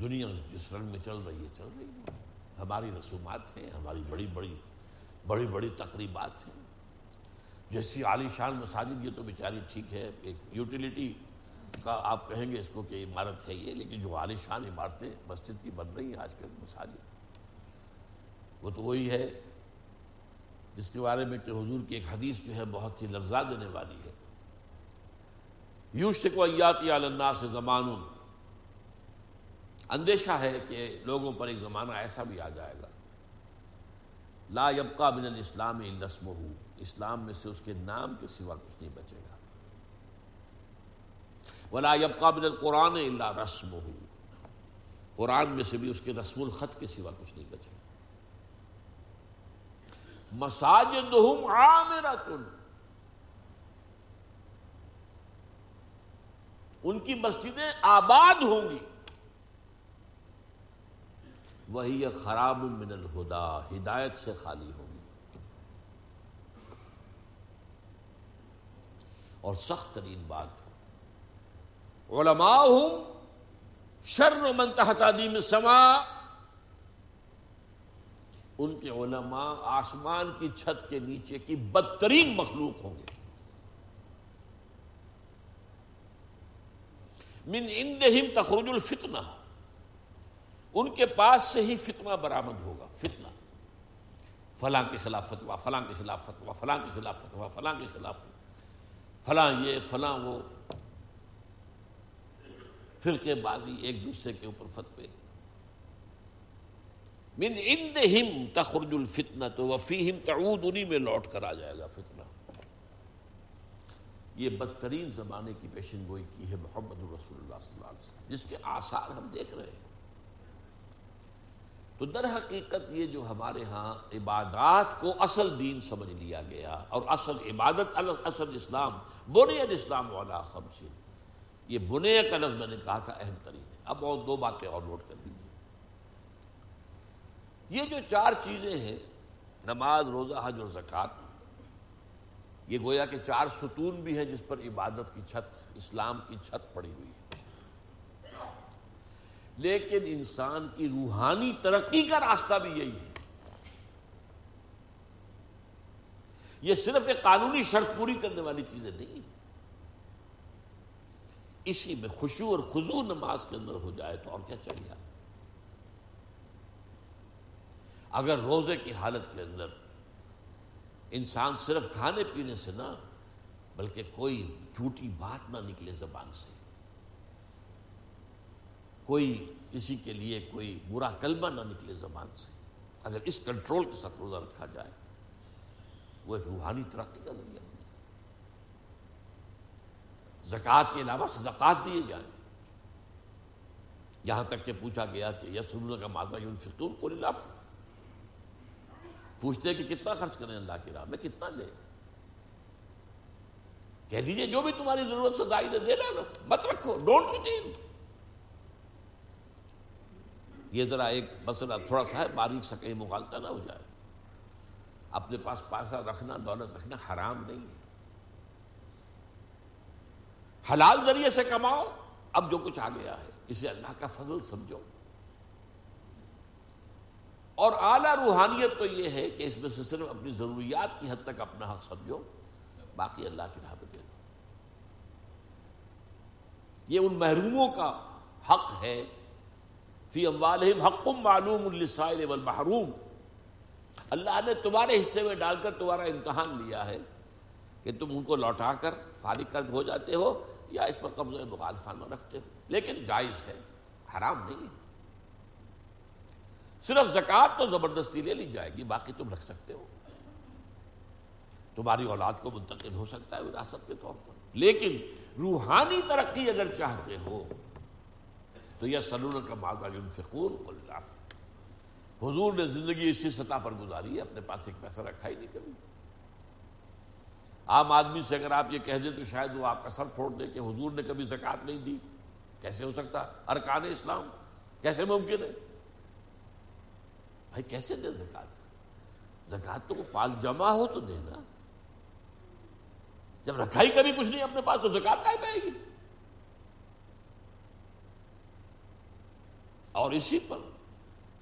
دنیا جس رنگ میں چل رہی ہے، چل رہی ہے۔ ہماری رسومات ہیں، ہماری بڑی بڑی بڑی بڑی تقریبات ہیں۔ جیسی عالی شان مساجد یہ تو بیچاری ٹھیک ہے، ایک یوٹیلیٹی کا آپ کہیں گے اس کو کہ عمارت ہے یہ، لیکن جو عالی شان عمارتیں مسجد کی بن رہی ہیں آج کل مساجد وہ تو وہی ہے جس کے بارے میں کہ حضور کی ایک حدیث جو ہے بہت ہی لرزا دینے والی ہے۔ یوش سے کو اللہ سے زمان اندیشہ ہے کہ لوگوں پر ایک زمانہ ایسا بھی آ جائے گا۔ لا یبقا من الاسلام رسم ہو اسلام میں سے اس کے نام کے سوا کچھ نہیں بچے گا۔ ولا یبقا من القرآن اللہ رسم ہو قرآن میں سے بھی اس کے رسم الخط کے سوا کچھ نہیں بچے گا۔ مساجدہم عامرت ان کی مسجدیں آباد ہوں گی۔ وہی خراب من الہدا، ہدایت سے خالی ہوگی۔ اور سخت ترین بات علماء ہوں شر من تحت عدیم سما ان کے علماء آسمان کی چھت کے نیچے کی بدترین مخلوق ہوں گے۔ من اندہم تخرج الفتنہ۔ ان کے پاس سے ہی فتنہ برآمد ہوگا، فتنہ۔ فلاں کے خلاف فتوا فلاں کے خلاف فتوا فلاں کے خلاف فتوا فلاں کے خلاف فلاں یہ، فلاں وہ۔ فرقے بازی ایک دوسرے کے اوپر فتوے۔ من اندہم تخرج الفتنہ تو وفیہم تعود، انہی میں لوٹ کر آ جائے گا فتنہ۔ یہ بدترین زمانے کی پیشن گوئی کی ہے محمد الرسول اللہ صلی اللہ علیہ وسلم، جس کے آثار ہم دیکھ رہے ہیں۔ تو در حقیقت یہ جو ہمارے ہاں عبادات کو اصل دین سمجھ لیا گیا اور اصل عبادت اصل اسلام، بنیاد اسلام والا خمسین یہ بنے کا لفظ میں نے کہا تھا، اہم ترین ہے۔ اب اور دو باتیں اور نوٹ کر لیجیے یہ جو چار چیزیں ہیں، نماز، روزہ، حج اور زکوٰۃ، یہ گویا کہ چار ستون بھی ہیں جس پر عبادت کی چھت، اسلام کی چھت پڑی ہوئی ہے۔ لیکن انسان کی روحانی ترقی کا راستہ بھی یہی ہے۔ یہ صرف ایک قانونی شرط پوری کرنے والی چیزیں نہیں۔ اسی میں خوشو اور خزو نماز کے اندر ہو جائے تو اور کیا چاہیے اگر روزے کی حالت کے اندر انسان صرف کھانے پینے سے نہ، بلکہ کوئی جھوٹی بات نہ نکلے زبان سے۔ کوئی کسی کے لیے کوئی برا کلمہ نہ نکلے زبان سے۔ اگر اس کنٹرول کے ساتھ روزہ رکھا جائے، وہ ایک روحانی ترقی کا ذریعہ بنے۔ زکوٰۃ کے علاوہ صدقات دیے جائیں۔ یہاں تک کہ پوچھا گیا کہ یس کا مادہ یونفتون کو لف پوچھتے کہ کتنا خرچ کریں اللہ کی راہ میں؟ کتنا دیں؟ کہہ دیجیے جو بھی تمہاری ضرورت سے زائد دینا مت رکھو۔ ڈونٹ ریٹین یہ ذرا ایک مسئلہ تھوڑا سا ہے، باریک سا کہیں مغالطہ نہ ہو جائے۔ اپنے پاس پیسہ رکھنا، دولت رکھنا حرام نہیں ہے۔ حلال ذریعے سے کماؤ، اب جو کچھ آ گیا ہے اسے اللہ کا فضل سمجھو۔ اور اعلیٰ روحانیت تو یہ ہے کہ اس میں سے صرف اپنی ضروریات کی حد تک اپنا حق سمجھو، باقی اللہ کی راہ دے دو۔ یہ ان محروموں کا حق ہے فی اموالہم حق معلوم للسائل والمحروم۔ اللہ نے تمہارے حصے میں ڈال کر تمہارا امتحان لیا ہے کہ تم ان کو لوٹا کر فارغ کر ہو جاتے ہو یا اس پر قبضہ مخالفانہ رکھتے ہو۔ لیکن جائز ہے، حرام نہیں ہے۔ صرف زکوٰۃ تو زبردستی لے لی جائے گی، باقی تم رکھ سکتے ہو۔ تمہاری اولاد کو منتقل ہو سکتا ہے وراثت کے طور پر۔ لیکن روحانی ترقی اگر چاہتے ہو تو یہ سلولر کا ماضا فکور اللہ حضور نے زندگی اسی سطح پر گزاری ہے، اپنے پاس ایک پیسہ رکھا ہی نہیں کبھی۔ عام آدمی سے اگر آپ یہ کہہ دیں تو شاید وہ آپ کا سر پھوڑ دے کہ حضور نے کبھی زکوٰۃ نہیں دی۔ کیسے ہو سکتا؟ ارکان اسلام۔ کیسے ممکن ہے؟ بھائی، کیسے دے زکات زکات تو پال جمع ہو تو دینا۔ جب رکھا ہی کبھی کچھ نہیں اپنے پاس تو زکات کا ہی پائے گی؟ اور اسی پر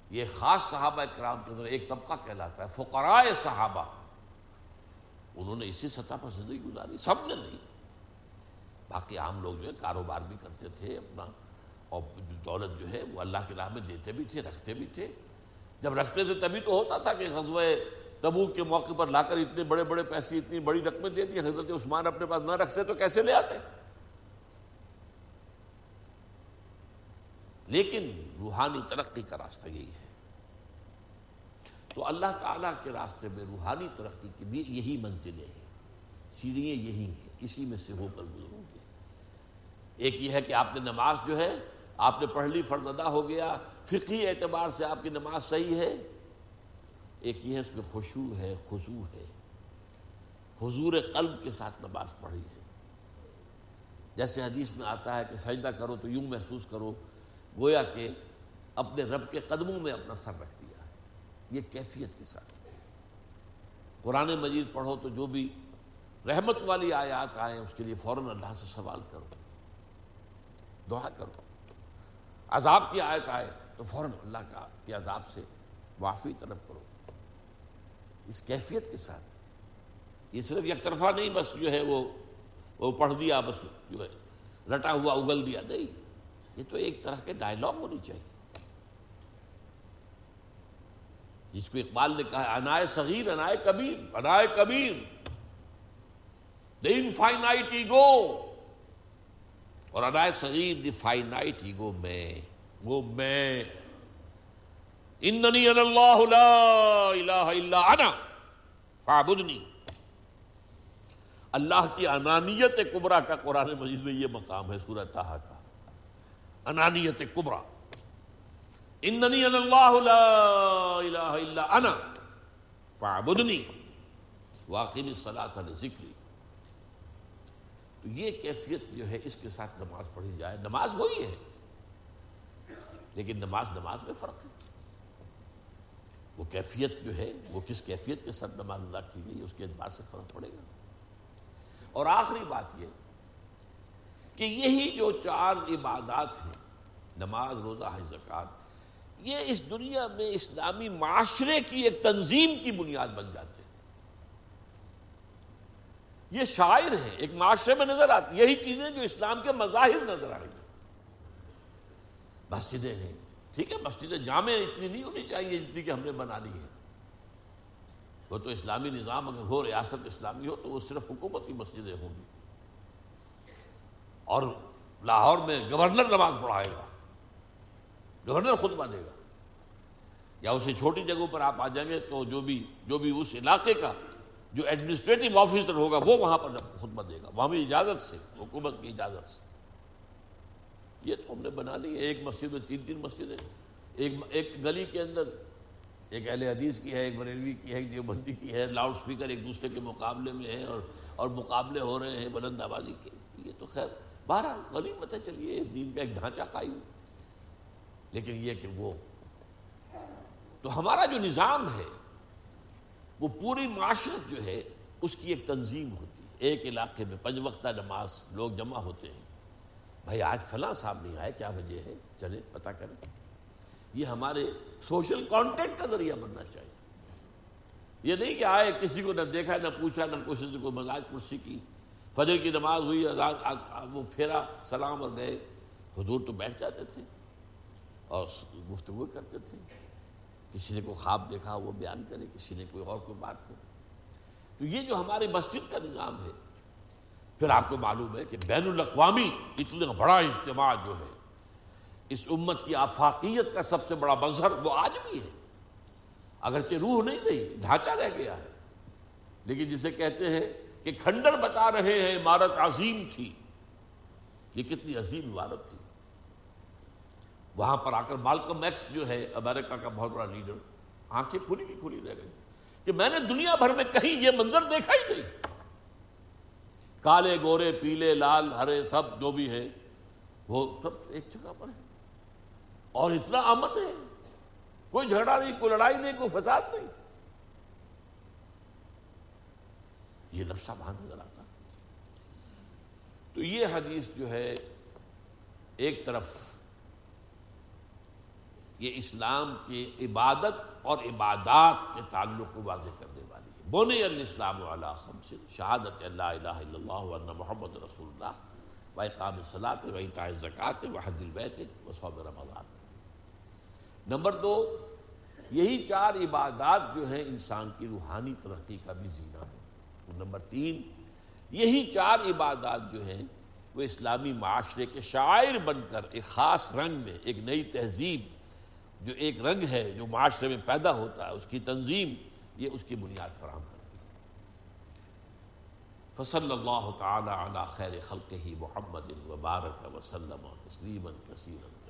یہ خاص صحابہ کرام کے اندر ایک طبقہ کہلاتا ہے فقرائے صحابہ۔ انہوں نے اسی سطح پر زندگی گزاری، سب نے نہیں۔ باقی عام لوگ جو ہے کاروبار بھی کرتے تھے اپنا، اور دولت جو ہے وہ اللہ کی راہ میں دیتے بھی تھے، رکھتے بھی تھے۔ جب رکھتے تھے تبھی تو ہوتا تھا کہ غزوہ تبو کے موقع پر لا کر اتنے بڑے بڑے پیسے، اتنی بڑی رقمیں دے دی، حضرت عثمان اپنے پاس نہ رکھتے تو کیسے لے آتے؟ لیکن روحانی ترقی کا راستہ یہی ہے۔ تو اللہ تعالیٰ کے راستے میں روحانی ترقی کی بھی یہی منزلیں ہیں۔ سیڑھیاں یہی ہیں۔ اسی میں سے ہو کر گزروں گے۔ ایک یہ ہے کہ آپ نے نماز جو ہے، آپ نے پڑھ لی فرد ادا ہو گیا۔ فقی اعتبار سے آپ کی نماز صحیح ہے۔ ایک یہ ہے، اس میں خوشو ہے خضو ہے۔ حضور قلب کے ساتھ نماز پڑھی ہے۔ جیسے حدیث میں آتا ہے کہ سجدہ کرو تو یوں محسوس کرو۔ گویا کہ اپنے رب کے قدموں میں اپنا سر رکھ دیا ہے۔ یہ کیفیت کے ساتھ۔ قرآن مجید پڑھو تو جو بھی رحمت والی آیات آئیں، اس کے لیے فوراً اللہ سے سوال کرو۔ دعا کرو۔ عذاب کی آیت آئے تو فوراً اللہ کا کے عذاب سے معافی طلب کرو۔ اس کیفیت کے ساتھ۔ یہ صرف یک طرفہ نہیں، بس جو ہے وہ وہ پڑھ دیا، بس جو ہے، رٹا ہوا، اگل دیا۔ نہیں، یہ تو ایک طرح کے ڈائلاگ ہونی چاہیے۔ جس کو اقبال نے کہا انائے صغیر، انائے کبیر انائے کبیر انفائنائٹ ایگو اور انائے صغیر دی فائنائٹ ایگو میں، وہ میں، اننی ان اللہ، لا الہ الا انا فعبدنی اللہ کی انانیت کبرا کا قرآن مجید میں یہ مقام ہے، سورہ تاہا کا، انانیت کبرا. اننی ان اللہ لا الہ الا انا فعبدنی واقعی الصلاة لذکری تو یہ کیفیت جو ہے اس کے ساتھ نماز پڑھی جائے، نماز وہی ہے، لیکن نماز نماز میں فرق ہے۔ وہ کیفیت جو ہے، وہ کس کیفیت کے ساتھ نماز ادا کی گئی، اس کے اعتبار سے فرق پڑے گا۔ اور آخری بات یہ کہ یہی جو چار عبادات ہیں، نماز، روزہ ہے زکوٰۃ یہ اس دنیا میں اسلامی معاشرے کی ایک تنظیم کی بنیاد بن جاتے ہیں۔ یہ شاعر ہیں، ایک معاشرے میں نظر آتی، یہی چیزیں جو اسلام کے مظاہر نظر آئیں گی۔ مسجدیں ہیں، ٹھیک ہے، مسجدیں جامع اتنی نہیں ہونی چاہیے جتنی کہ ہم نے بنا لی ہے وہ تو اسلامی نظام اگر ہو، ریاست اسلامی ہو، تو وہ صرف حکومت کی مسجدیں ہوں گی۔ اور لاہور میں گورنر نماز پڑھائے گا۔ گورنر خطبہ دے گا۔ یا اسے چھوٹی جگہوں پر آپ آ جائیں گے تو جو بھی جو بھی اس علاقے کا جو ایڈمنسٹریٹو آفیسر ہوگا، وہ وہاں پر خطبہ دے گا۔ وہاں بھی اجازت سے، حکومت کی اجازت سے۔ یہ تو ہم نے بنا لی ایک مسجد میں تین تین مسجدیں۔ ایک ایک گلی کے اندر۔ ایک اہل حدیث کی ہے، ایک بریلوی کی ہے، ایک دیوبندی کی ہے۔ لاؤڈ سپیکر ایک دوسرے کے مقابلے میں ہے اور اور مقابلے ہو رہے ہیں بلند آبادی کے۔ یہ تو خیر۔ بارہ غنی پتہ چلیے، دین کا ایک ڈھانچہ قائم۔ لیکن یہ کہ وہ تو ہمارا جو نظام ہے، وہ پوری معاشرت جو ہے، اس کی ایک تنظیم ہوتی ہے۔ ایک علاقے میں پنج وقتہ نماز لوگ جمع ہوتے ہیں۔ بھائی، آج فلاں صاحب نہیں آئے، کیا وجہ ہے؟ چلے پتہ کریں۔ یہ ہمارے سوشل کانٹیکٹ کا ذریعہ بننا چاہیے۔ یہ نہیں کہ آئے، کسی کو نہ دیکھا، نہ پوچھا، نہ کسی کو مزاج کرسی کی۔ فجر کی نماز ہوئی وہ پھیرا، سلام اور گئے۔ حضور تو بیٹھ جاتے تھے اور گفتگو کرتے تھے۔ کسی نے کوئی خواب دیکھا وہ بیان کرے، کسی نے کوئی اور کوئی بات کرے تو یہ جو ہماری مسجد کا نظام ہے، پھر آپ کو معلوم ہے کہ بین الاقوامی اتنا بڑا اجتماع جو ہے، اس امت کی آفاقیت کا سب سے بڑا مظہر وہ آج بھی ہے۔ اگرچہ روح نہیں گئی، ڈھانچہ رہ گیا ہے۔ لیکن جسے کہتے ہیں کہ کھنڈر بتا رہے ہیں، عمارت عظیم تھی۔ یہ کتنی عظیم عمارت تھی۔ وہاں پر آ کر مالکم ایکس جو ہے، امریکہ کا بہت بڑا لیڈر آنکھیں کھلی کی کھلی رہ گئی کہ میں نے دنیا بھر میں کہیں یہ منظر دیکھا ہی نہیں۔ کالے، گورے، پیلے، لال، ہرے، سب جو بھی ہے وہ سب ایک جگہ پر ہے اور اتنا امن ہے۔ کوئی جھگڑا نہیں، کوئی لڑائی نہیں، کوئی فساد نہیں۔ یہ نقشہ وہاں نظر آتا۔ تو یہ حدیث جو ہے، ایک طرف یہ اسلام کی عبادت اور عبادات کے تعلق کو واضح کرنے والی ہے۔ بونے الاسلام علی خمس، شہادت اللہ الہ الا اللہ ورنہ محمد رسول اللہ، و اقام صلاح و اطاع زکوٰۃ و حد البیت و صوم رمضان۔ نمبر دو، یہی چار عبادات جو ہیں انسان کی روحانی ترقی کا بھی زینہ ہے نمبر تین، یہی چار عبادات جو ہیں وہ اسلامی معاشرے کے شاعر بن کر ایک خاص رنگ میں ایک نئی تہذیب جو ایک رنگ ہے جو معاشرے میں پیدا ہوتا ہے، اس کی تنظیم، یہ اس کی بنیاد فراہم کرتی ہے۔ فصل اللہ تعالی علی خیر خلق ہی محمد وبارک وسلم تسلیما کثیرا۔